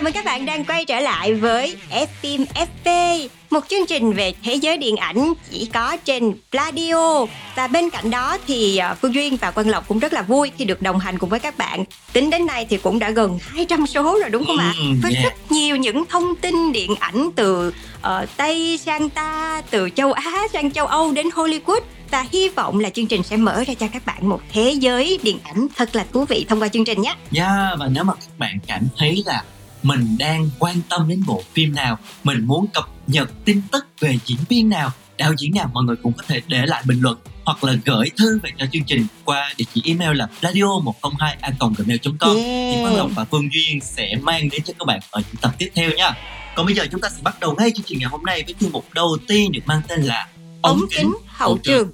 chào mừng các bạn đang quay trở lại với F phim FP, một chương trình về thế giới điện ảnh chỉ có trên Pladio. Và bên cạnh đó thì ờ, Phương Duyên và Quang Lộc cũng rất là vui khi được đồng hành cùng với các bạn. Tính đến nay thì cũng đã gần 200 số rồi đúng không ạ? Ừ, Với yeah. rất nhiều những thông tin điện ảnh từ ờ, Tây sang ta, từ châu Á sang châu Âu đến Hollywood và hy vọng là chương trình sẽ mở ra cho các bạn một thế giới điện ảnh thật là thú vị thông qua chương trình nhé. Yeah, và nếu mà các bạn cảm thấy là mình đang quan tâm đến bộ phim nào, mình muốn cập nhật tin tức về diễn viên nào, đạo diễn nào, mọi người cũng có thể để lại bình luận hoặc là gửi thư về cho chương trình qua địa chỉ email là radio 102 a gmail.com Yeah. thì Quang Lộc và Phương Duyên sẽ mang đến cho các bạn ở những tập tiếp theo nha. Còn bây giờ chúng ta sẽ bắt đầu ngay chương trình ngày hôm nay với chuyên mục đầu tiên được mang tên là ống kính hậu trường.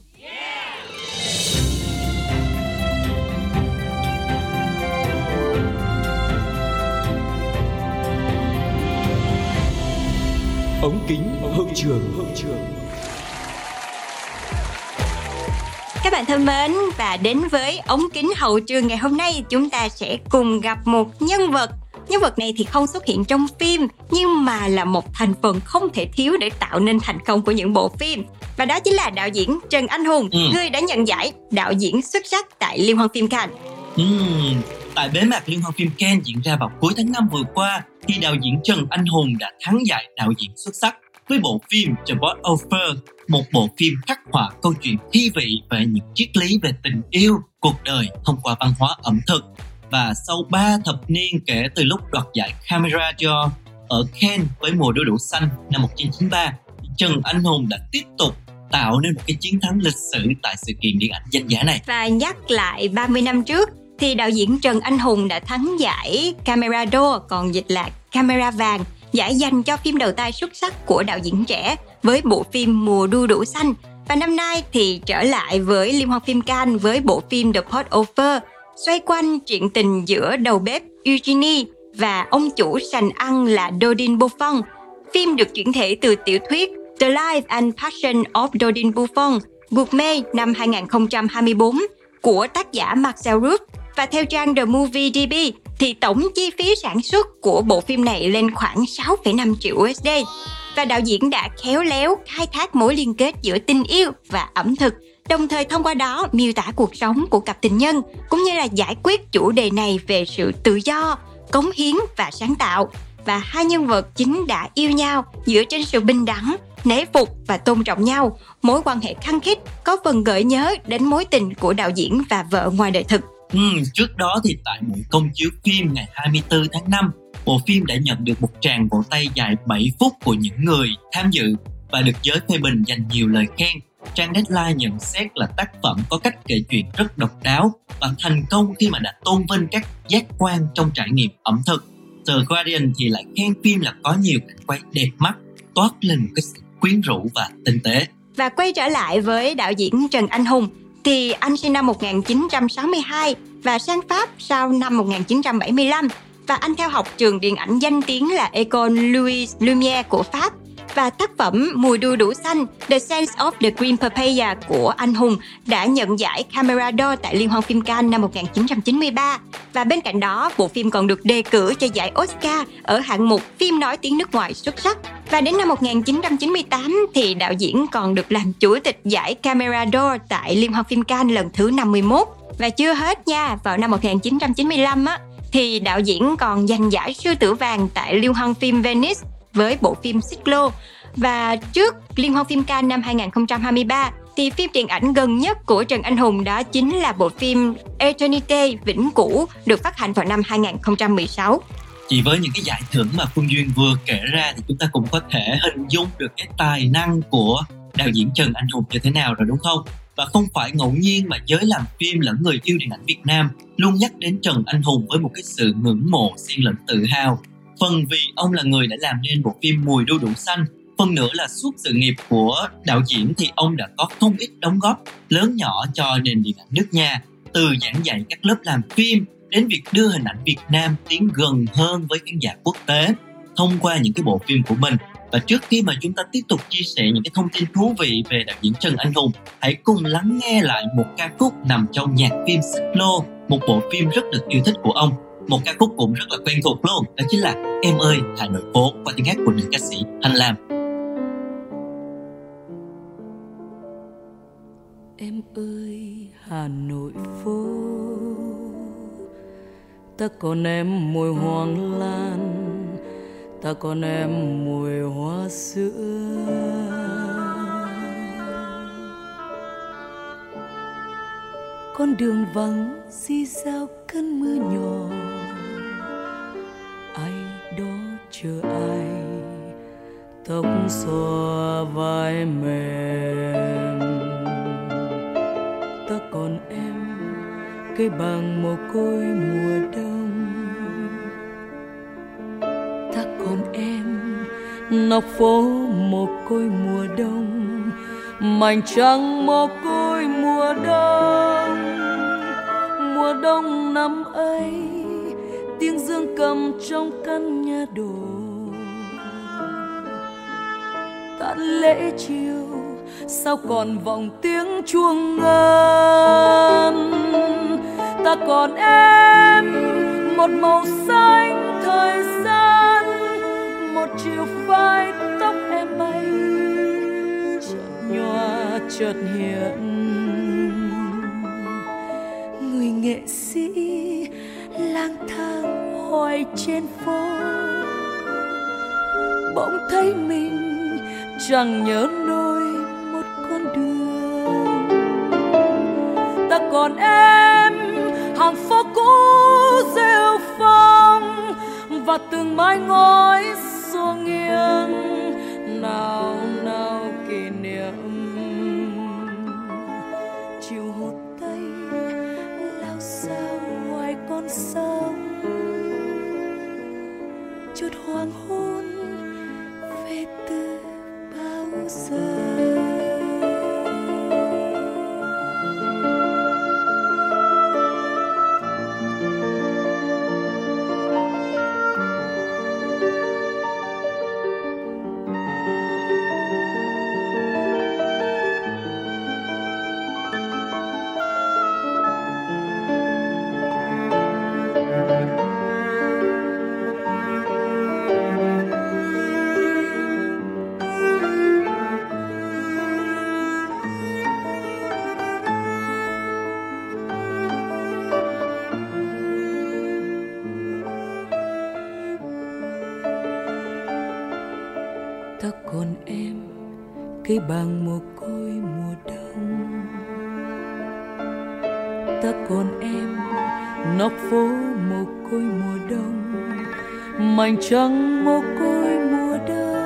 Ống kính hậu trường hậu trường Các bạn thân mến và đến với ống kính hậu trường ngày hôm nay chúng ta sẽ cùng gặp một nhân vật. Nhân vật này thì không xuất hiện trong phim nhưng mà là một thành phần không thể thiếu để tạo nên thành công của những bộ phim. Và đó chính là đạo diễn Trần Anh Hùng, Ừ. người đã nhận giải đạo diễn xuất sắc tại Liên hoan phim Cannes. Tại bế mạc Liên hoan phim Cannes diễn ra vào cuối tháng 5 vừa qua thì đạo diễn Trần Anh Hùng đã thắng giải đạo diễn xuất sắc với bộ phim The Board Offer, một bộ phim khắc họa câu chuyện thi vị về những triết lý về tình yêu, cuộc đời thông qua văn hóa ẩm thực. Và sau 3 thập niên kể từ lúc đoạt giải Camera d'Or ở Cannes với mùa đu đủ xanh năm 1993, Trần Anh Hùng đã tiếp tục tạo nên một cái chiến thắng lịch sử tại sự kiện điện ảnh danh giá này. Và nhắc lại 30 năm trước thì đạo diễn Trần Anh Hùng đã thắng giải Camera d'Or còn dịch là Camera vàng, giải dành cho phim đầu tay xuất sắc của đạo diễn trẻ với bộ phim Mùa đu đủ xanh. Và năm nay thì trở lại với Liên hoan phim Cannes với bộ phim The Pot Over, xoay quanh chuyện tình giữa đầu bếp Eugenie và ông chủ sành ăn là Dodin Buffon. Phim được chuyển thể từ tiểu thuyết The Life and Passion of Dodin Buffon, Gourmet năm 2024 của tác giả Marcel Ruff và theo trang The Movie DB thì tổng chi phí sản xuất của bộ phim này lên khoảng 6,5 triệu USD và đạo diễn đã khéo léo khai thác mối liên kết giữa tình yêu và ẩm thực đồng thời thông qua đó miêu tả cuộc sống của cặp tình nhân cũng như là giải quyết chủ đề này về sự tự do, cống hiến và sáng tạo và hai nhân vật chính đã yêu nhau dựa trên sự bình đẳng, nể phục và tôn trọng nhau. Mối quan hệ khăng khít có phần gợi nhớ đến mối tình của đạo diễn và vợ ngoài đời thực. Ừ, trước đó thì tại buổi công chiếu phim ngày 24 tháng 5, bộ phim đã nhận được một tràng vỗ tay dài 7 phút của những người tham dự và được giới phê bình dành nhiều lời khen. Trang Deadline nhận xét là tác phẩm có cách kể chuyện rất độc đáo và thành công khi mà đã tôn vinh các giác quan trong trải nghiệm ẩm thực. The Guardian thì lại khen phim là có nhiều cảnh quay đẹp mắt, toát lên một cái sự quyến rũ và tinh tế. Và quay trở lại với đạo diễn Trần Anh Hùng thì anh sinh năm 1962 và sang Pháp sau năm 1975 và anh theo học trường điện ảnh danh tiếng là École Louis Lumière của Pháp và tác phẩm Mùi đu đủ xanh, The Sense of the Green Papaya của anh Hùng đã nhận giải Camera d'Or tại Liên hoan phim Cannes năm 1993 và bên cạnh đó, bộ phim còn được đề cử cho giải Oscar ở hạng mục phim nói tiếng nước ngoài xuất sắc. Và đến năm 1998 thì đạo diễn còn được làm chủ tịch giải Camera d'Or tại Liên hoan phim Cannes lần thứ 51 và chưa hết nha, vào năm 1995 á, thì đạo diễn còn giành giải sư tử vàng tại Liên hoan phim Venice với bộ phim Xích và trước Liên hoan phim Cannes năm 2023 thì phim điện ảnh gần nhất của Trần Anh Hùng đó chính là bộ phim Eternity, Vĩnh Cửu, được phát hành vào năm 2016. Chỉ với những cái giải thưởng mà Phương Duyên vừa kể ra thì chúng ta cũng có thể hình dung được cái tài năng của đạo diễn Trần Anh Hùng như thế nào rồi, đúng không? và không phải ngẫu nhiên mà giới làm phim lẫn người yêu điện ảnh Việt Nam luôn nhắc đến Trần Anh Hùng với một cái sự ngưỡng mộ, xen lẫn tự hào. Phần vì ông là người đã làm nên bộ phim Mùi đu đủ xanh, phần nữa là suốt sự nghiệp của đạo diễn thì ông đã có không ít đóng góp lớn nhỏ cho nền điện ảnh nước nhà, từ giảng dạy các lớp làm phim đến việc đưa hình ảnh Việt Nam tiến gần hơn với khán giả quốc tế thông qua những cái bộ phim của mình và trước khi mà chúng ta tiếp tục chia sẻ những cái thông tin thú vị về đạo diễn Trần Anh Hùng, hãy cùng lắng nghe lại một ca khúc nằm trong nhạc phim Xích Lô, một bộ phim rất được yêu thích của ông. Một ca khúc cũng rất là quen thuộc luôn, đó chính là Em ơi Hà Nội phố qua tiếng hát của nữ ca sĩ Thanh Lam. Em ơi Hà Nội phố Ta còn em mùi hoàng lan ta còn em mùi hoa sữa con đường vắng di sao cơn mưa nhỏ tóc xòa vai mềm. Ta còn em cây bằng mồ côi mùa đông. Ta còn em nóc phố một côi mùa đông. Mảnh trăng một côi mùa đông. Mùa đông năm ấy, tiếng dương cầm trong căn nhà đồ tàn lễ chiều, sao còn vọng tiếng chuông ngân ta còn em một màu xanh thời gian, một chiều vai tóc em bay chợt nhòa chợt hiện. Người nghệ sĩ lang thang hoài trên phố, bỗng thấy mình chẳng nhớ nơi một con đường. Ta còn em, hàng phố cũ rêu phong và từng mái ngói xô nghiêng. Cây bằng mồ côi mùa đông. Ta còn em nóc phố mồ côi mùa đông, mảnh trắng mồ côi mùa đông.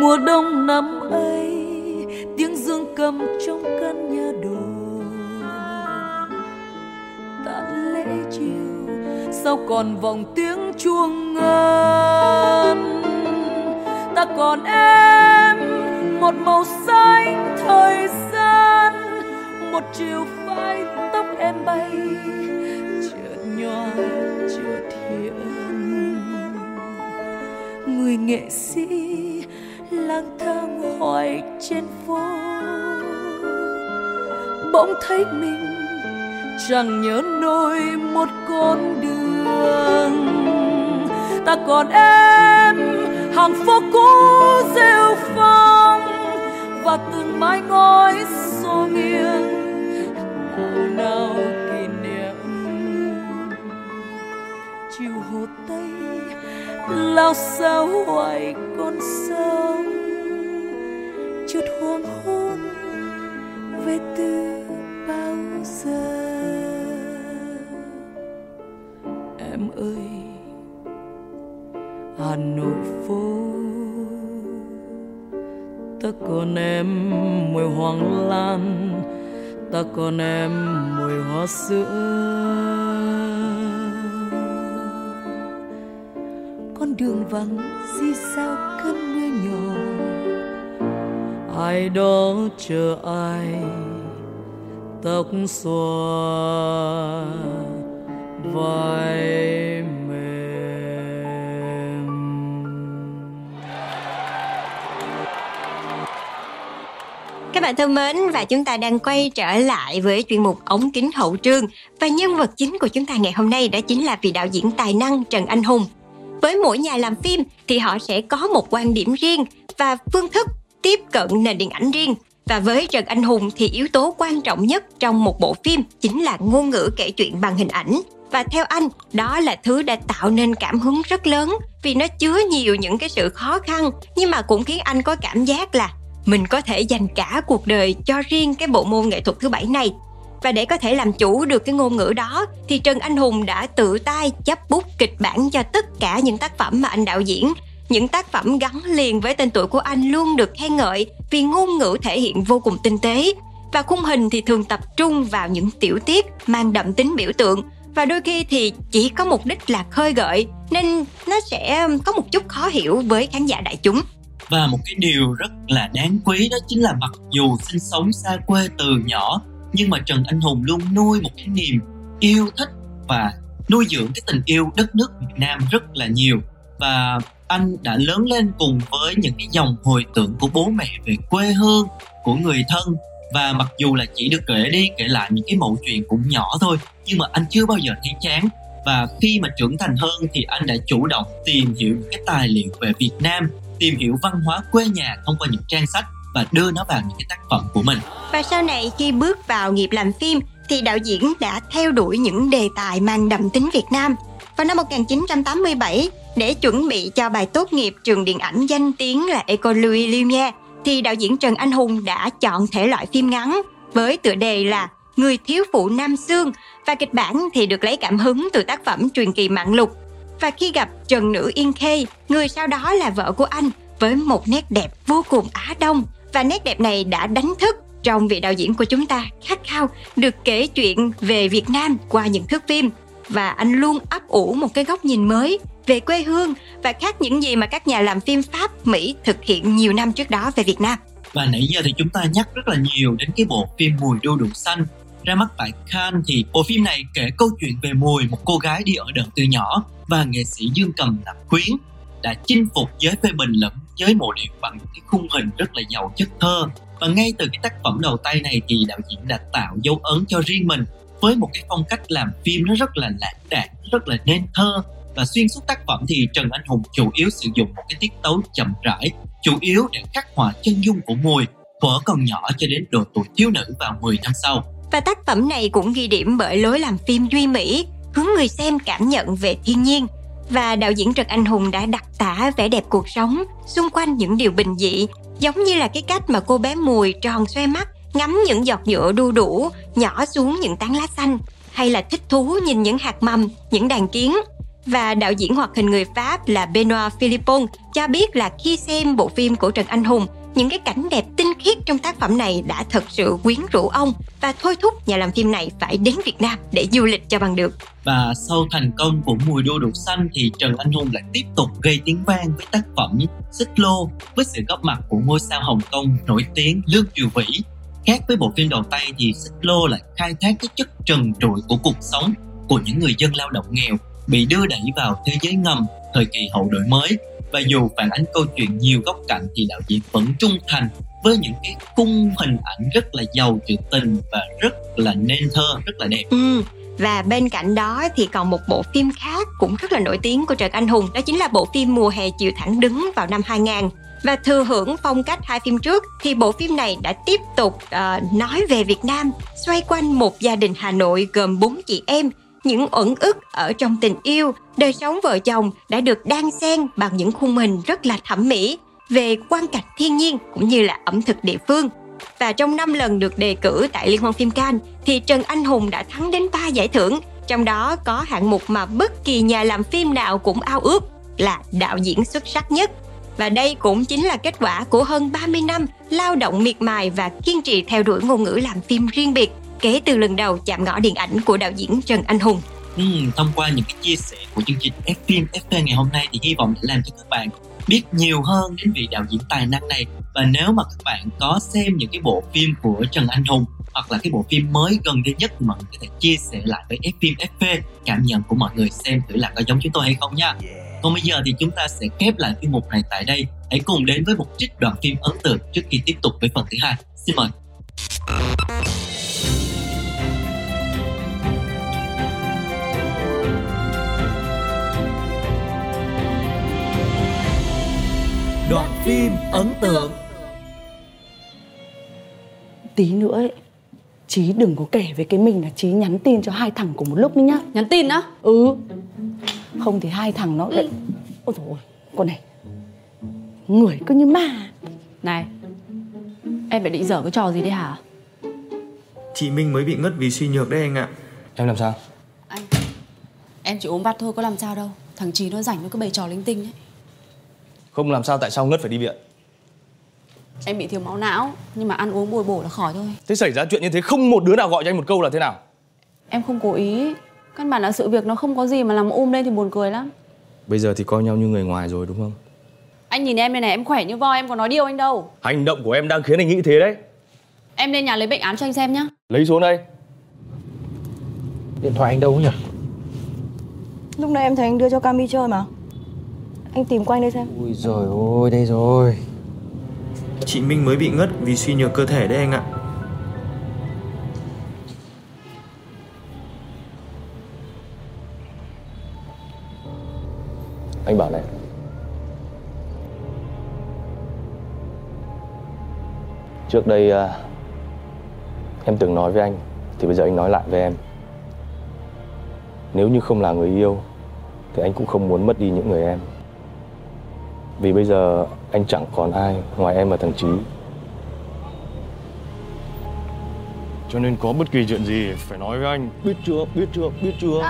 Mùa đông năm ấy, tiếng dương cầm trong căn nhà đồ tàn lễ chiều, sao còn vòng tiếng chuông nghệ sĩ lang thang hoài trên phố. Bỗng thấy mình chẳng nhớ nổi một con đường. Ta còn em, hàng phố cũ rêu phong và từng mái ngói xô nghiêng. Lao sao hoài con sông. Chút hoàng hôn về từ bao giờ? Em ơi, Hà Nội phố, ta còn em mùi hoàng lan, ta còn em mùi hoa sữa. Vắng di sao cơn mưa nhỏ. Ai đó chờ ai? Tóc xòa vai mềm. Các bạn thân mến, và chúng ta đang quay trở lại với chuyên mục ống kính hậu trương. Và nhân vật chính của chúng ta ngày hôm nay đó chính là vị đạo diễn tài năng Trần Anh Hùng. Với mỗi nhà làm phim thì họ sẽ có một quan điểm riêng và phương thức tiếp cận nền điện ảnh riêng. Và với Trần Anh Hùng thì yếu tố quan trọng nhất trong một bộ phim chính là ngôn ngữ kể chuyện bằng hình ảnh. Và theo anh, đó là thứ đã tạo nên cảm hứng rất lớn vì nó chứa nhiều những cái sự khó khăn nhưng mà cũng khiến anh có cảm giác là mình có thể dành cả cuộc đời cho riêng cái bộ môn nghệ thuật thứ bảy này và để có thể làm chủ được cái ngôn ngữ đó, thì Trần Anh Hùng đã tự tay chấp bút kịch bản cho tất cả những tác phẩm mà anh đạo diễn. Những tác phẩm gắn liền với tên tuổi của anh luôn được khen ngợi vì ngôn ngữ thể hiện vô cùng tinh tế. Và khung hình thì thường tập trung vào những tiểu tiết mang đậm tính biểu tượng. Và đôi khi thì chỉ có mục đích là khơi gợi, nên nó sẽ có một chút khó hiểu với khán giả đại chúng. Và một cái điều rất là đáng quý đó chính là mặc dù sinh sống xa quê từ nhỏ nhưng mà Trần Anh Hùng luôn nuôi một cái niềm yêu thích và nuôi dưỡng cái tình yêu đất nước Việt Nam rất là nhiều. Và anh đã lớn lên cùng với những cái dòng hồi tưởng của bố mẹ về quê hương, của người thân. Và mặc dù là chỉ được kể đi kể lại những cái mẫu chuyện cũng nhỏ thôi, nhưng mà anh chưa bao giờ thấy chán. Và khi mà trưởng thành hơn thì anh đã chủ động tìm hiểu những cái tài liệu về Việt Nam, tìm hiểu văn hóa quê nhà thông qua những trang sách và đưa nó vào những cái tác phẩm của mình và sau này khi bước vào nghiệp làm phim thì đạo diễn đã theo đuổi những đề tài mang đậm tính Việt Nam. Vào năm 1987, để chuẩn bị cho bài tốt nghiệp trường điện ảnh danh tiếng là École Louis Lumière, thì đạo diễn Trần Anh Hùng đã chọn thể loại phim ngắn với tựa đề là Người thiếu phụ Nam Sương và kịch bản thì được lấy cảm hứng từ tác phẩm truyền kỳ Mạng Lục. Và khi gặp Trần Nữ Yên Khê, người sau đó là vợ của anh với một nét đẹp vô cùng Á Đông và nét đẹp này đã đánh thức trong vị đạo diễn của chúng ta khát khao được kể chuyện về Việt Nam qua những thước phim và anh luôn ấp ủ một cái góc nhìn mới về quê hương và khác những gì mà các nhà làm phim Pháp, Mỹ thực hiện nhiều năm trước đó về Việt Nam. Và nãy giờ thì chúng ta nhắc rất là nhiều đến cái bộ phim Mùi đu đủ xanh ra mắt tại Cannes thì bộ phim này kể câu chuyện về Mùi, một cô gái đi ở đợt từ nhỏ và nghệ sĩ Dương Cầm Lạc Khuyến đã chinh phục giới phê bình lẫn giới mộ điệu bằng cái khung hình rất là giàu chất thơ. Và ngay từ cái tác phẩm đầu tay này thì đạo diễn đã tạo dấu ấn cho riêng mình với một cái phong cách làm phim nó rất là lãng đạn, rất là nên thơ. Và xuyên suốt tác phẩm thì Trần Anh Hùng chủ yếu sử dụng một cái tiết tấu chậm rãi, chủ yếu để khắc họa chân dung của Mùi thuở còn nhỏ cho đến độ tuổi thiếu nữ vào 10 năm sau. Và tác phẩm này cũng ghi điểm bởi lối làm phim duy mỹ, hướng người xem cảm nhận về thiên nhiên và đạo diễn Trần Anh Hùng đã đặc tả vẻ đẹp cuộc sống xung quanh những điều bình dị, giống như là cái cách mà cô bé mùi tròn xoe mắt, ngắm những giọt nhựa đu đủ, nhỏ xuống những tán lá xanh, hay là thích thú nhìn những hạt mầm, những đàn kiến. Và đạo diễn hoạt hình người Pháp là Benoit Philippon cho biết là khi xem bộ phim của Trần Anh Hùng những cái cảnh đẹp tinh khiết trong tác phẩm này đã thật sự quyến rũ ông và thôi thúc nhà làm phim này phải đến Việt Nam để du lịch cho bằng được. Và sau thành công của Mùi đô đục xanh thì Trần Anh Hùng lại tiếp tục gây tiếng vang với tác phẩm Xích Lô với sự góp mặt của ngôi sao Hồng Kông nổi tiếng Lương Triều Vĩ. Khác với bộ phim đầu tay thì Xích Lô lại khai thác cái chất trần trụi của cuộc sống của những người dân lao động nghèo bị đưa đẩy vào thế giới ngầm thời kỳ hậu đổi mới và dù phản ánh câu chuyện nhiều góc cạnh thì đạo diễn vẫn trung thành với những cái cung hình ảnh rất là giàu trữ tình và rất là nên thơ rất là đẹp ừ. Và bên cạnh đó thì còn một bộ phim khác cũng rất là nổi tiếng của Trần Anh Hùng Đó chính là bộ phim Mùa hè chiều thẳng đứng vào năm 2000 Và thừa hưởng phong cách hai phim trước thì bộ phim này đã tiếp tục uh, nói về Việt Nam Xoay quanh một gia đình Hà Nội gồm bốn chị em những uẩn ức ở trong tình yêu, đời sống vợ chồng đã được đan xen bằng những khung hình rất là thẩm mỹ về quan cảnh thiên nhiên cũng như là ẩm thực địa phương. Và trong 5 lần được đề cử tại Liên hoan phim Cannes thì Trần Anh Hùng đã thắng đến 3 giải thưởng, trong đó có hạng mục mà bất kỳ nhà làm phim nào cũng ao ước là đạo diễn xuất sắc nhất. Và đây cũng chính là kết quả của hơn 30 năm lao động miệt mài và kiên trì theo đuổi ngôn ngữ làm phim riêng biệt kể từ lần đầu chạm ngõ điện ảnh của đạo diễn Trần Anh Hùng. Ừ, thông qua những cái chia sẻ của chương trình F phim FP ngày hôm nay thì hy vọng đã làm cho các bạn biết nhiều hơn đến vị đạo diễn tài năng này và nếu mà các bạn có xem những cái bộ phim của Trần Anh Hùng hoặc là cái bộ phim mới gần đây nhất thì mọi người có thể chia sẻ lại với F phim FP cảm nhận của mọi người xem thử là có giống chúng tôi hay không nha. Còn bây giờ thì chúng ta sẽ khép lại chuyên mục này tại đây. Hãy cùng đến với một trích đoạn phim ấn tượng trước khi tiếp tục với phần thứ hai. Xin mời. Đoạn phim ấn tượng. Tí nữa ấy Chí đừng có kể với cái mình là Chí nhắn tin cho hai thằng cùng một lúc nữa nhá. Nhắn tin á? Ừ. Không thì hai thằng nó lại Ôi dồi ôi Con này. Người cứ như ma. Này Em phải định dở cái trò gì đấy hả? Chị Minh mới bị ngất vì suy nhược đấy anh ạ. Em làm sao? Anh Em chỉ ốm vặt thôi có làm sao đâu. Thằng Chí nó rảnh nó cứ bày trò linh tinh ấy Không làm sao tại sao ngất phải đi viện? Em bị thiếu máu não Nhưng mà ăn uống bồi bổ là khỏi thôi. Thế xảy ra chuyện như thế không một đứa nào gọi cho anh một câu là thế nào? Em không cố ý. Căn bản là sự việc nó không có gì mà làm um lên thì buồn cười lắm. Bây giờ thì coi nhau như người ngoài rồi đúng không? Anh nhìn em đây này em khỏe như voi em có nói điêu anh đâu. Hành động của em đang khiến anh nghĩ thế đấy. Em lên nhà lấy bệnh án cho anh xem nhá. Lấy xuống đây. Điện thoại anh đâu nhỉ? Lúc nãy em thấy anh đưa cho Cami chơi mà Anh tìm quanh đây xem. Ui rồi ôi đây rồi. Chị Minh mới bị ngất vì suy nhược cơ thể đấy anh ạ. Anh bảo này. Trước đây à, Em từng nói với anh Thì bây giờ anh nói lại với em. Nếu như không là người yêu Thì anh cũng không muốn mất đi những người em Vì bây giờ anh chẳng còn ai ngoài em và thằng Trí Cho nên có bất kỳ chuyện gì phải nói với anh. Biết chưa, biết chưa, biết chưa?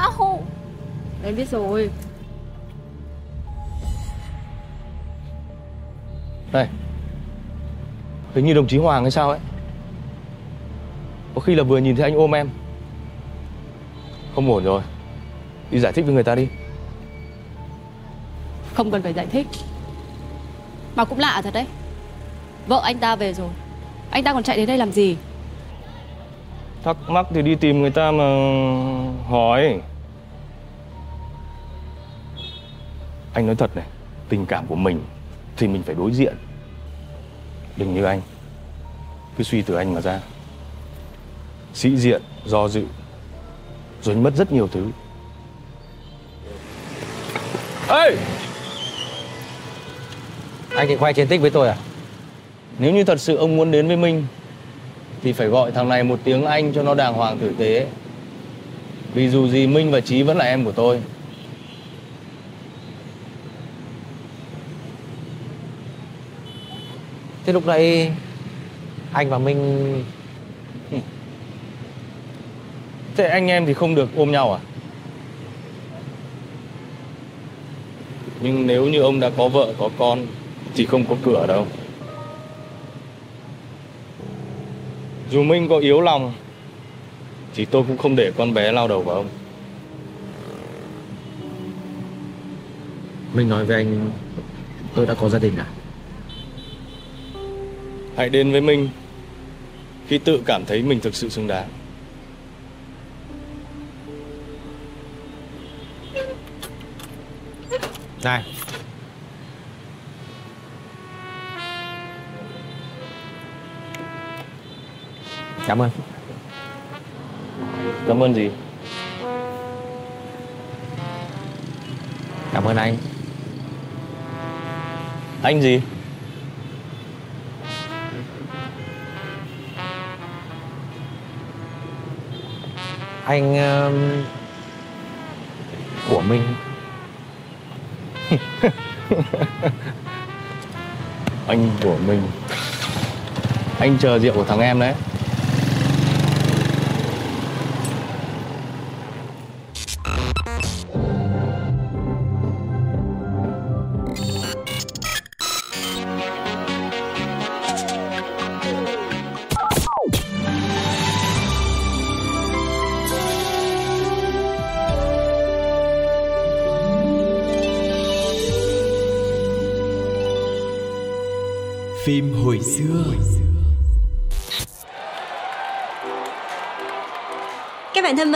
Em biết rồi. Này Hình như đồng chí Hoàng hay sao ấy? Có khi là vừa nhìn thấy anh ôm em. Không ổn rồi. Đi giải thích với người ta đi. Không cần phải giải thích Mà cũng lạ thật đấy. Vợ anh ta về rồi. Anh ta còn chạy đến đây làm gì? Thắc mắc thì đi tìm người ta mà hỏi. Anh nói thật này Tình cảm của mình Thì mình phải đối diện. Đừng như anh. Cứ suy từ anh mà ra. Sĩ diện, do dự Rồi anh mất rất nhiều thứ. Ê! Anh định khoe chiến tích với tôi à? Nếu như thật sự ông muốn đến với Minh, Thì phải gọi thằng này một tiếng Anh cho nó đàng hoàng tử tế Vì dù gì Minh và Trí vẫn là em của tôi Thế lúc nãy anh và Minh ừ. Thế anh em thì không được ôm nhau à? Nhưng nếu như ông đã có vợ, có con thì không có cửa đâu. Dù Minh có yếu lòng Thì tôi cũng không để con bé lao đầu vào ông. Minh nói với anh tôi đã có gia đình à? Hãy đến với Minh Khi tự cảm thấy mình thực sự xứng đáng. Này Cảm ơn. Cảm ơn gì? Cảm ơn anh. Anh gì? Anh um, Của Minh Anh của mình. Anh chờ rượu của thằng em đấy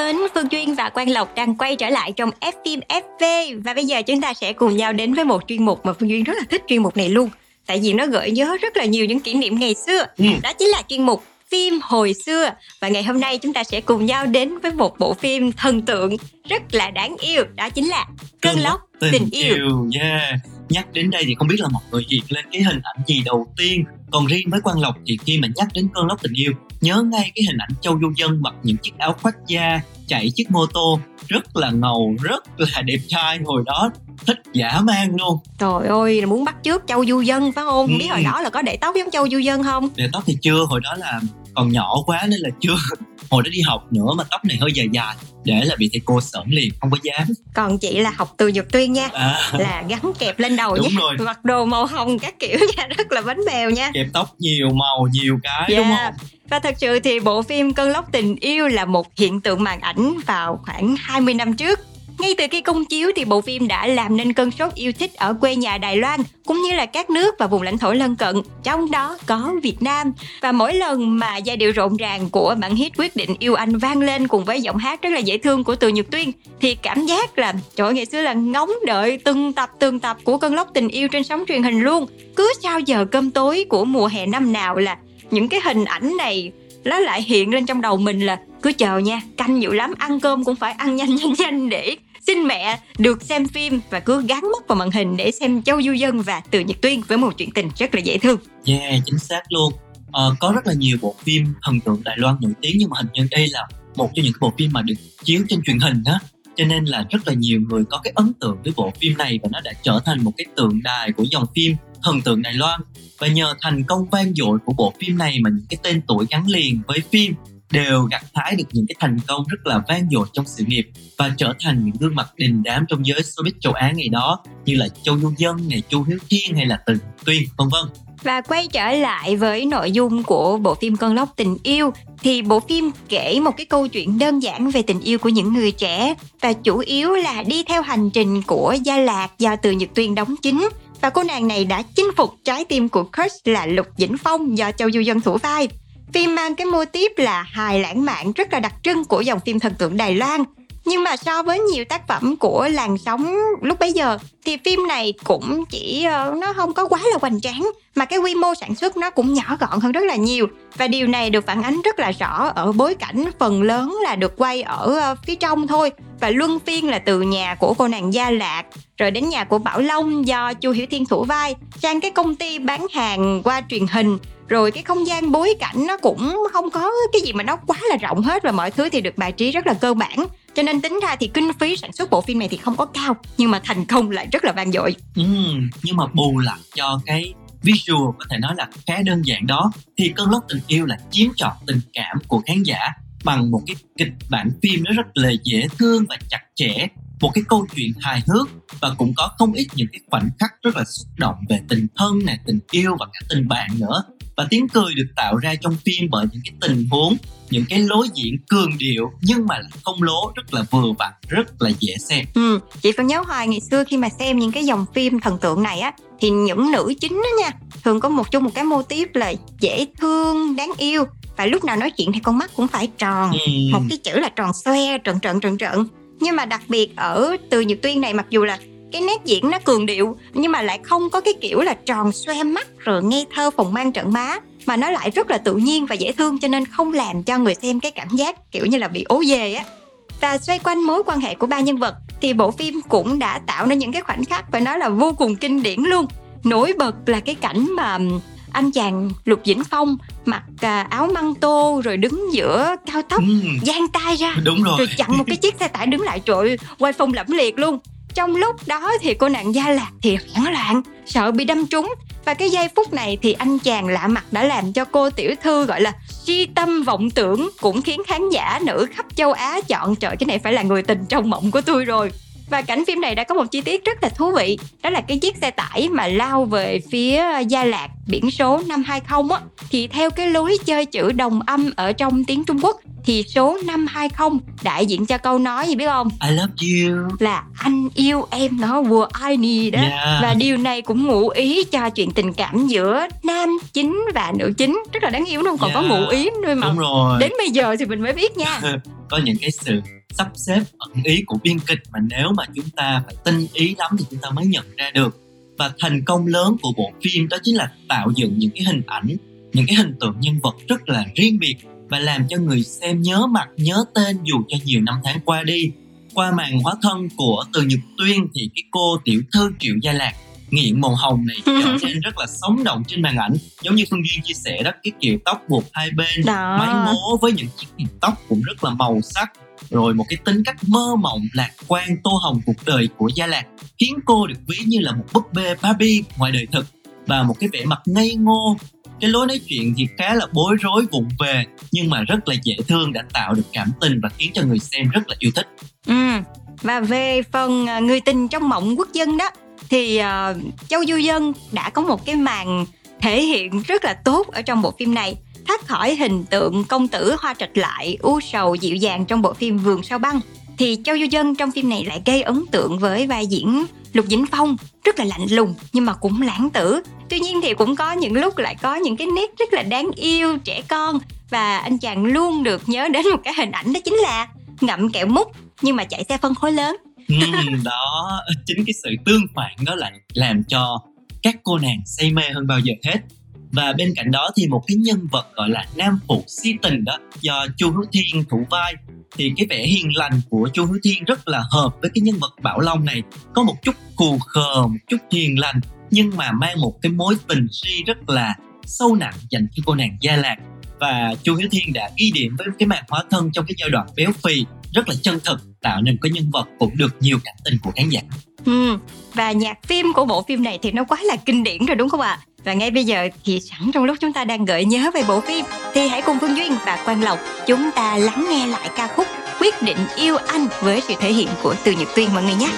mến, Phương Duyên và Quang Lộc đang quay trở lại trong F phim FV và bây giờ chúng ta sẽ cùng nhau đến với một chuyên mục mà Phương Duyên rất là thích chuyên mục này luôn. Tại vì nó gợi nhớ rất là nhiều những kỷ niệm ngày xưa. Ừ. Đó chính là chuyên mục phim hồi xưa và ngày hôm nay chúng ta sẽ cùng nhau đến với một bộ phim thần tượng rất là đáng yêu đó chính là Cơn lốc tình, yêu. Yeah. Nhắc đến đây thì không biết là mọi người hiện lên cái hình ảnh gì đầu tiên Còn riêng với Quang Lộc thì khi mà nhắc đến cơn lốc tình yêu Nhớ ngay cái hình ảnh Châu Du Dân mặc những chiếc áo khoác da Chạy chiếc mô tô Rất là ngầu, rất là đẹp trai hồi đó Thích dã man luôn Trời ơi, muốn bắt trước Châu Du Dân phải không? Ừ. Biết hồi đó là có để tóc giống Châu Du Dân không? Để tóc thì chưa, hồi đó là còn nhỏ quá nên là chưa Hồi đó đi học nữa mà tóc này hơi dài dài Để là bị thầy cô sởn liền, không có dám Còn chị là học từ Nhật Tuyên nha à, là gắn kẹp lên đầu Đúng nha rồi. mặc đồ màu hồng các kiểu nha rất là bánh bèo nha Kẹp tóc nhiều màu, nhiều cái đúng Yeah. không? Và thật sự thì bộ phim Cơn lốc tình yêu là một hiện tượng màn ảnh vào khoảng 20 năm trước. Ngay từ khi công chiếu thì bộ phim đã làm nên cơn sốt yêu thích ở quê nhà Đài Loan cũng như là các nước và vùng lãnh thổ lân cận, trong đó có Việt Nam. Và mỗi lần mà giai điệu rộn ràng của bản hit quyết định yêu anh vang lên cùng với giọng hát rất là dễ thương của Từ Nhật Tuyên thì cảm giác là trời ơi, ngày xưa là ngóng đợi từng tập từng tập của Cơn lốc tình yêu trên sóng truyền hình luôn. Cứ sau giờ cơm tối của mùa hè năm nào là những cái hình ảnh này nó lại hiện lên trong đầu mình là cứ chờ nha canh nhiều lắm ăn cơm cũng phải ăn nhanh nhanh nhanh để xin mẹ được xem phim và cứ gắn mắt vào màn hình để xem Châu Du Dân và Từ Nhật Tuyên với một chuyện tình rất là dễ thương. Yeah, chính xác luôn. Ờ, có rất là nhiều bộ phim thần tượng Đài Loan nổi tiếng nhưng mà hình như đây là một trong những bộ phim mà được chiếu trên truyền hình đó. Cho nên là rất là nhiều người có cái ấn tượng với bộ phim này và nó đã trở thành một cái tượng đài của dòng phim thần tượng Đài Loan. Và nhờ thành công vang dội của bộ phim này mà những cái tên tuổi gắn liền với phim đều gặt hái được những cái thành công rất là vang dội trong sự nghiệp và trở thành những gương mặt đình đám trong giới showbiz châu Á ngày đó như là Châu Du Dân, này Chu Hiếu Thiên hay là Từ Tuyên vân vân. Và quay trở lại với nội dung của bộ phim Cơn lốc tình yêu thì bộ phim kể một cái câu chuyện đơn giản về tình yêu của những người trẻ và chủ yếu là đi theo hành trình của Gia Lạc do Từ Nhật Tuyên đóng chính và cô nàng này đã chinh phục trái tim của crush là Lục Vĩnh Phong do Châu Du Dân thủ vai. Phim mang cái mô típ là hài lãng mạn, rất là đặc trưng của dòng phim thần tượng Đài Loan. Nhưng mà so với nhiều tác phẩm của làn sóng lúc bấy giờ, thì phim này cũng chỉ ờ, nó không có quá là hoành tráng, mà cái quy mô sản xuất nó cũng nhỏ gọn hơn rất là nhiều. Và điều này được phản ánh rất là rõ ở bối cảnh phần lớn là được quay ở ờ, phía trong thôi, và luân phiên là từ nhà của cô nàng Gia Lạc, rồi đến nhà của Bảo Long do Chu Hiểu Thiên thủ vai, sang cái công ty bán hàng qua truyền hình. Rồi cái không gian bối cảnh nó cũng không có cái gì mà nó quá là rộng hết và mọi thứ thì được bài trí rất là cơ bản cho nên tính ra thì kinh phí sản xuất bộ phim này thì không có cao, nhưng mà thành công lại rất là vang dội. Ừ nhưng mà bù lại cho cái visual có thể nói là khá đơn giản đó, thì cơn lốc tình yêu là chiếm trọn tình cảm của khán giả bằng một cái kịch bản phim nó rất là dễ thương và chặt chẽ, một cái câu chuyện hài hước và cũng có không ít những cái khoảnh khắc rất là xúc động về tình thân nè, tình yêu và cả tình bạn nữa và tiếng cười được tạo ra trong phim bởi những cái tình huống những cái lối diễn cường điệu nhưng mà lại không lố rất là vừa vặn rất là dễ xem. Ừ, chị vẫn nhớ hoài ngày xưa khi mà xem những cái dòng phim thần tượng này á thì những nữ chính đó nha thường có một chung một cái mô típ là dễ thương đáng yêu. Và lúc nào nói chuyện thì con mắt cũng phải tròn Ừm. một cái chữ là tròn xoe trợn trợn trợn trợn. Nhưng mà đặc biệt ở từ nhật tuyên này mặc dù là cái nét diễn nó cường điệu nhưng mà lại không có cái kiểu là tròn xoe mắt rồi ngây thơ phòng mang trận má mà nó lại rất là tự nhiên và dễ thương cho nên không làm cho người xem cái cảm giác kiểu như là bị ố về á. Và xoay quanh mối quan hệ của ba nhân vật thì bộ phim cũng đã tạo nên những cái khoảnh khắc phải nói là vô cùng kinh điển luôn. Nổi bật là cái cảnh mà anh chàng lục vĩnh phong mặc à, áo măng tô rồi đứng giữa cao tốc Ừm, giang tay ra đúng rồi. rồi chặn một cái chiếc xe tải đứng lại trội quay phong lẫm liệt luôn trong lúc đó thì cô nàng gia lạc thì hoảng loạn, sợ bị đâm trúng. Và cái giây phút này thì anh chàng lạ mặt đã làm cho cô tiểu thư gọi là si tâm vọng tưởng cũng khiến khán giả nữ khắp châu Á chọn trời. Cái này phải là người tình trong mộng của tôi rồi và cảnh phim này đã có một chi tiết rất là thú vị đó là cái chiếc xe tải mà lao về phía Gia Lạc biển số năm 20 á thì theo cái lối chơi chữ đồng âm ở trong tiếng Trung Quốc thì số 520 đại diện cho câu nói gì biết không? I love you Là anh yêu em nó vừa ai nì đó. Yeah. Và điều này cũng ngụ ý cho chuyện tình cảm giữa nam chính và nữ chính rất là đáng yêu đúng không? Còn có Yeah. ngụ ý nữa mà Đúng rồi đến bây giờ thì mình mới biết nha. có những cái sự sắp xếp ẩn ý của biên kịch mà nếu mà chúng ta phải tinh ý lắm thì chúng ta mới nhận ra được. Và thành công lớn của bộ phim đó chính là tạo dựng những cái hình ảnh, những cái hình tượng nhân vật rất là riêng biệt và làm cho người xem nhớ mặt, nhớ tên dù cho nhiều năm tháng qua đi. Qua màn hóa thân của từ nhật tuyên thì cái cô tiểu thư triệu gia lạc nghiện màu hồng này trở nên rất là sống động trên màn ảnh giống như phương duyên chia sẻ đó cái kiểu tóc buộc hai bên Đó. máy mố với những chiếc tóc cũng rất là màu sắc rồi một cái tính cách mơ mộng lạc quan tô hồng cuộc đời của gia lạc khiến cô được ví như là một búp bê Barbie ngoài đời thực và một cái vẻ mặt ngây ngô cái lối nói chuyện thì khá là bối rối vụng về nhưng mà rất là dễ thương đã tạo được cảm tình và khiến cho người xem rất là yêu thích Ừ. Và về phần à, người tình trong mộng quốc dân đó thì uh, Châu Du Dân đã có một cái màn thể hiện rất là tốt ở trong bộ phim này. Thoát khỏi hình tượng công tử hoa trạch lại u sầu dịu dàng trong bộ phim Vườn sao băng thì Châu Du Dân trong phim này lại gây ấn tượng với vai diễn Lục Vĩnh Phong rất là lạnh lùng nhưng mà cũng lãng tử. Tuy nhiên thì cũng có những lúc lại có những cái nét rất là đáng yêu trẻ con và anh chàng luôn được nhớ đến một cái hình ảnh đó chính là ngậm kẹo mút nhưng mà chạy xe phân khối lớn. Đó. Chính cái sự tương phản đó lại làm cho các cô nàng say mê hơn bao giờ hết. Và bên cạnh đó thì một cái nhân vật gọi là nam phụ si tình đó, do chu hữu thiên thủ vai, thì cái vẻ hiền lành của chu hữu thiên rất là hợp với cái nhân vật bảo long này. Có một chút cù khờ, một chút hiền lành, nhưng mà mang một cái mối tình si rất là sâu nặng dành cho cô nàng gia lạc. Và chu hiếu thiên đã ghi điểm với cái màn hóa thân trong cái giai đoạn béo phì, rất là chân thực tạo nên một cái nhân vật cũng được nhiều cảm tình của khán giả Ừ. Và nhạc phim của bộ phim này thì nó quá là kinh điển rồi đúng không ạ? Và ngay bây giờ thì sẵn trong lúc chúng ta đang gợi nhớ về bộ phim thì hãy cùng Phương Duyên và Quang Lộc chúng ta lắng nghe lại ca khúc Quyết định yêu anh với sự thể hiện của Từ Nhật Tuyên mọi người nhé.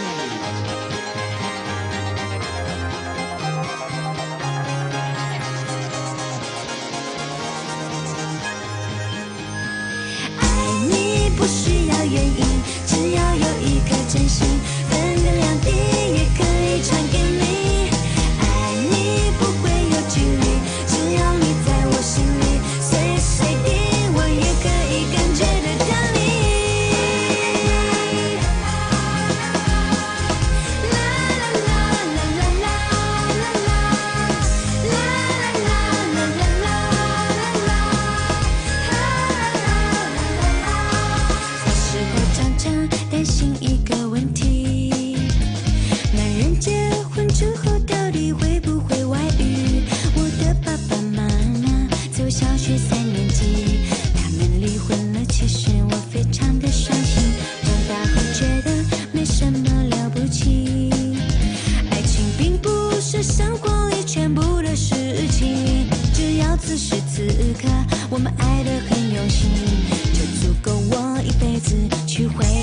去回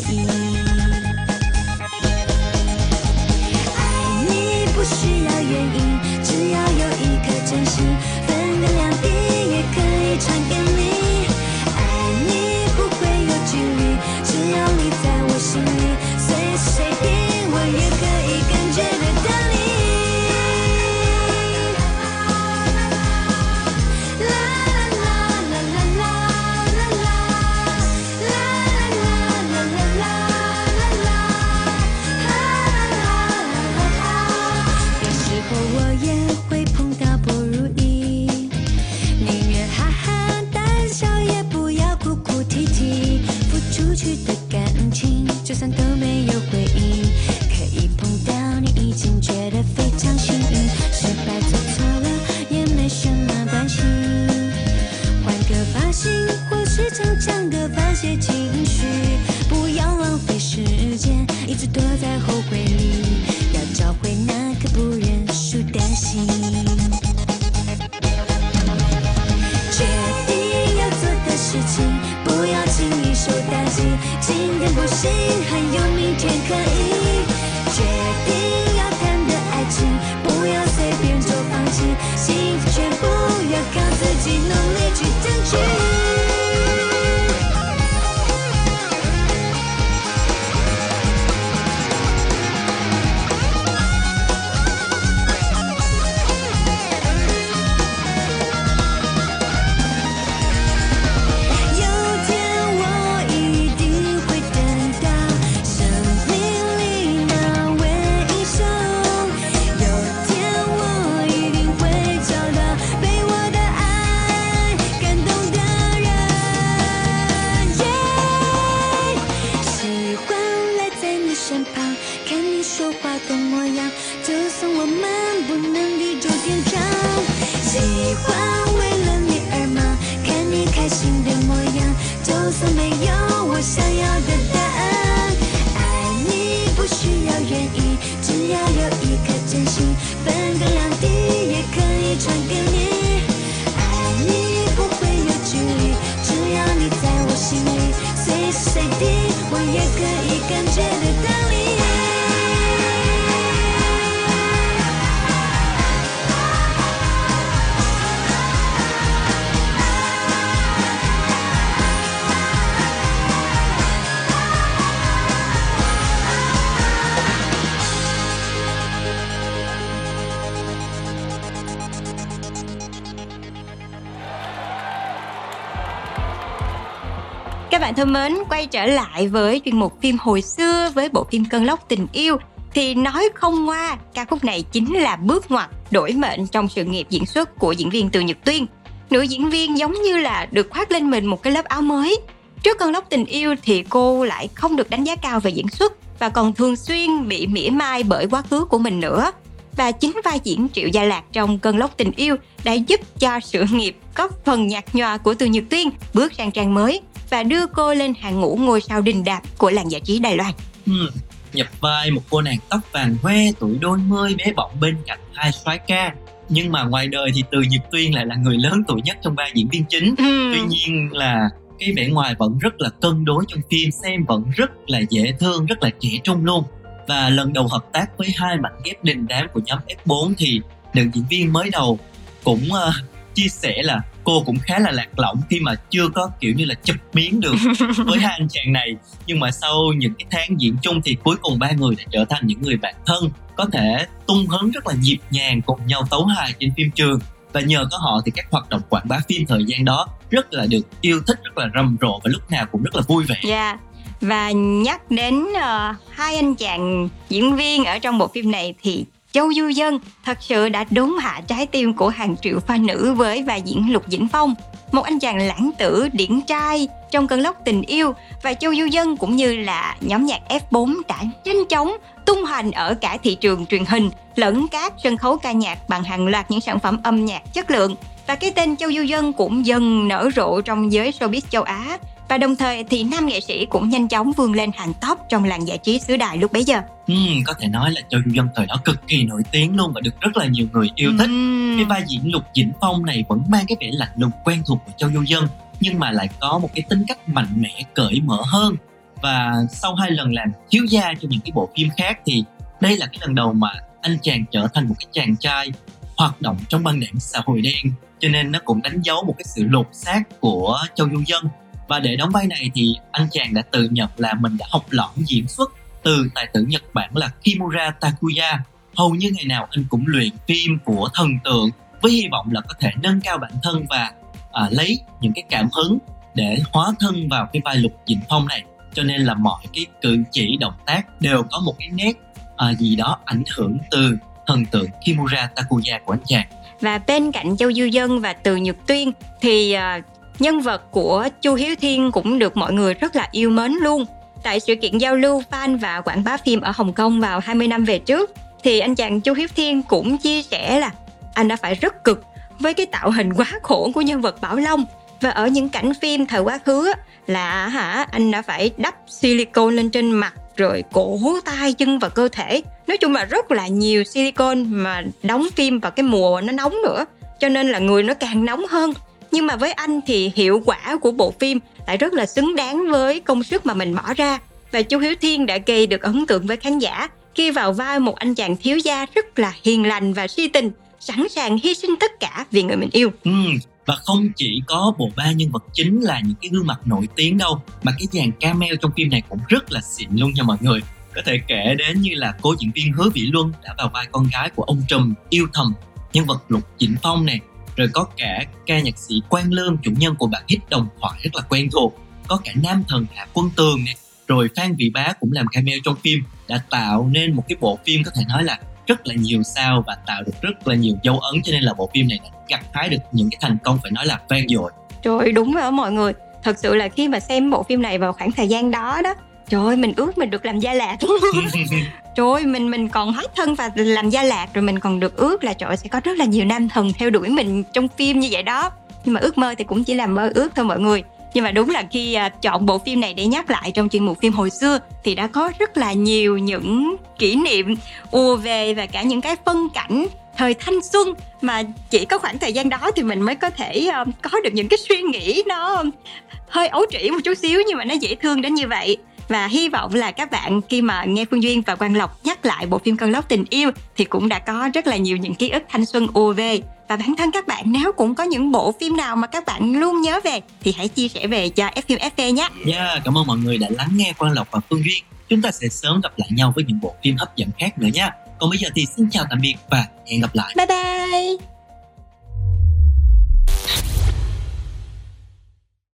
或是常常的发泄情绪，不要浪费时间，一直躲在后悔里，要找回那颗不认输的心。决定要做的事情，不要轻易受打击。今天不行，还有 thân mến, quay trở lại với chuyên mục phim hồi xưa với bộ phim Cơn lốc tình yêu thì nói không qua, ca khúc này chính là bước ngoặt đổi mệnh trong sự nghiệp diễn xuất của diễn viên Từ Nhật Tuyên. Nữ diễn viên giống như là được khoác lên mình một cái lớp áo mới. Trước cơn lốc tình yêu thì cô lại không được đánh giá cao về diễn xuất và còn thường xuyên bị mỉa mai bởi quá khứ của mình nữa. Và chính vai diễn Triệu Gia Lạc trong cơn lốc tình yêu đã giúp cho sự nghiệp có phần nhạt nhòa của Từ Nhật Tuyên bước sang trang mới và đưa cô lên hàng ngũ ngôi sao đình đạp của làng giải trí Đài Loan. Hmm, nhập vai một cô nàng tóc vàng hoe tuổi đôi mươi bé bỏng bên cạnh hai soái ca nhưng mà ngoài đời thì từ nhật tuyên lại là người lớn tuổi nhất trong vai diễn viên chính Ừ. tuy nhiên là cái vẻ ngoài vẫn rất là cân đối trong phim xem vẫn rất là dễ thương rất là trẻ trung luôn và lần đầu hợp tác với hai mảnh ghép đình đám của nhóm F4 thì nữ diễn viên mới đầu cũng ờ, chia sẻ là cô cũng khá là lạc lõng khi mà chưa có kiểu như là chụp miếng được với hai anh chàng này. Nhưng mà sau những cái tháng diễn chung thì cuối cùng ba người đã trở thành những người bạn thân có thể tung hứng rất là nhịp nhàng cùng nhau tấu hài trên phim trường. Và nhờ có họ thì các hoạt động quảng bá phim thời gian đó rất là được yêu thích rất là rầm rộ và lúc nào cũng rất là vui vẻ. Dạ. Và nhắc đến ờ, hai anh chàng diễn viên ở trong bộ phim này thì Châu Du Dân thật sự đã đốn hạ trái tim của hàng triệu fan nữ với vai diễn Lục Dĩnh Phong. Một anh chàng lãng tử, điển trai trong cơn lốc tình yêu và Châu Du Dân cũng như là nhóm nhạc F4 đã nhanh chóng tung hoành ở cả thị trường truyền hình lẫn các sân khấu ca nhạc bằng hàng loạt những sản phẩm âm nhạc chất lượng và cái tên Châu Du Dân cũng dần nở rộ trong giới showbiz châu Á và đồng thời thì nam nghệ sĩ cũng nhanh chóng vươn lên hàng top trong làng giải trí xứ đài lúc bấy giờ. Ừm, có thể nói là Châu Du Dân thời đó cực kỳ nổi tiếng luôn và được rất là nhiều người yêu thích. Cái vai diễn Lục Dĩnh Phong này vẫn mang cái vẻ lạnh lùng quen thuộc của Châu Du Dân nhưng mà lại có một cái tính cách mạnh mẽ cởi mở hơn. Và sau hai lần làm thiếu gia cho những cái bộ phim khác thì đây là cái lần đầu mà anh chàng trở thành một cái chàng trai hoạt động trong băng đảng xã hội đen. Cho nên nó cũng đánh dấu một cái sự lột xác của Châu Du Dân và để đóng vai này thì anh chàng đã tự nhận là mình đã học lỏm diễn xuất từ tài tử Nhật Bản là Kimura Takuya. Hầu như ngày nào anh cũng luyện phim của thần tượng với hy vọng là có thể nâng cao bản thân và à, lấy những cái cảm hứng để hóa thân vào cái vai lục dĩnh phong này. Cho nên là mọi cái cử chỉ động tác đều có một cái nét à, gì đó ảnh hưởng từ thần tượng Kimura Takuya của anh chàng. Và bên cạnh Châu Du Dân và Từ Nhật Tuyên thì à, nhân vật của Chu Hiếu Thiên cũng được mọi người rất là yêu mến luôn. Tại sự kiện giao lưu, fan và quảng bá phim ở Hồng Kông vào 20 năm về trước, thì anh chàng Chu Hiếu Thiên cũng chia sẻ là anh đã phải rất cực với cái tạo hình quá khổ của nhân vật Bảo Long. Và ở những cảnh phim thời quá khứ là hả, anh đã phải đắp silicone lên trên mặt, rồi cổ tay chân và cơ thể. Nói chung là rất là nhiều silicone mà đóng phim vào cái mùa nó nóng nữa, cho nên là người nó càng nóng hơn nhưng mà với anh thì hiệu quả của bộ phim lại rất là xứng đáng với công sức mà mình bỏ ra. Và chú hiếu thiên đã gây được ấn tượng với khán giả khi vào vai một anh chàng thiếu gia rất là hiền lành và si tình sẵn sàng hy sinh tất cả vì người mình yêu. Ừ, và không chỉ có bộ ba nhân vật chính là những cái gương mặt nổi tiếng đâu mà cái dàn cameo trong phim này cũng rất là xịn luôn nha mọi người. Có thể kể đến như là cô diễn viên hứa vĩ luân đã vào vai con gái của ông trùm yêu thầm nhân vật lục Chỉnh phong này rồi có cả ca nhạc sĩ quang lương chủ nhân của bản hit đồng thoại rất là quen thuộc. Có cả nam thần hạ quân tường này rồi phan vị bá cũng làm cameo trong phim, đã tạo nên một cái bộ phim có thể nói là rất là nhiều sao và tạo được rất là nhiều dấu ấn, cho nên là bộ phim này đã gặt hái được những cái thành công phải nói là vang dội. Trời đúng rồi mọi người. Thật sự là khi mà xem bộ phim này vào khoảng thời gian đó đó Trời ơi mình ước mình được làm gia lạc Trời ơi mình mình còn hóa thân và làm gia lạc Rồi mình còn được ước là trời ơi, sẽ có rất là nhiều nam thần theo đuổi mình trong phim như vậy đó. Nhưng mà ước mơ thì cũng chỉ là mơ ước thôi mọi người. Nhưng mà đúng là khi à, chọn bộ phim này để nhắc lại trong chuyên mục phim hồi xưa thì đã có rất là nhiều những kỷ niệm ùa về và cả những cái phân cảnh thời thanh xuân mà chỉ có khoảng thời gian đó thì mình mới có thể ờ, có được những cái suy nghĩ nó hơi ấu trĩ một chút xíu nhưng mà nó dễ thương đến như vậy và hy vọng là các bạn khi mà nghe Phương Duyên và Quang Lộc nhắc lại bộ phim Cơn lốc tình yêu thì cũng đã có rất là nhiều những ký ức thanh xuân ùa về và bản thân các bạn nếu cũng có những bộ phim nào mà các bạn luôn nhớ về thì hãy chia sẻ về cho F phim FV nhé. Yeah, cảm ơn mọi người đã lắng nghe Quang Lộc và Phương Duyên. Chúng ta sẽ sớm gặp lại nhau với những bộ phim hấp dẫn khác nữa nha. Còn bây giờ thì xin chào tạm biệt và hẹn gặp lại. Bye bye.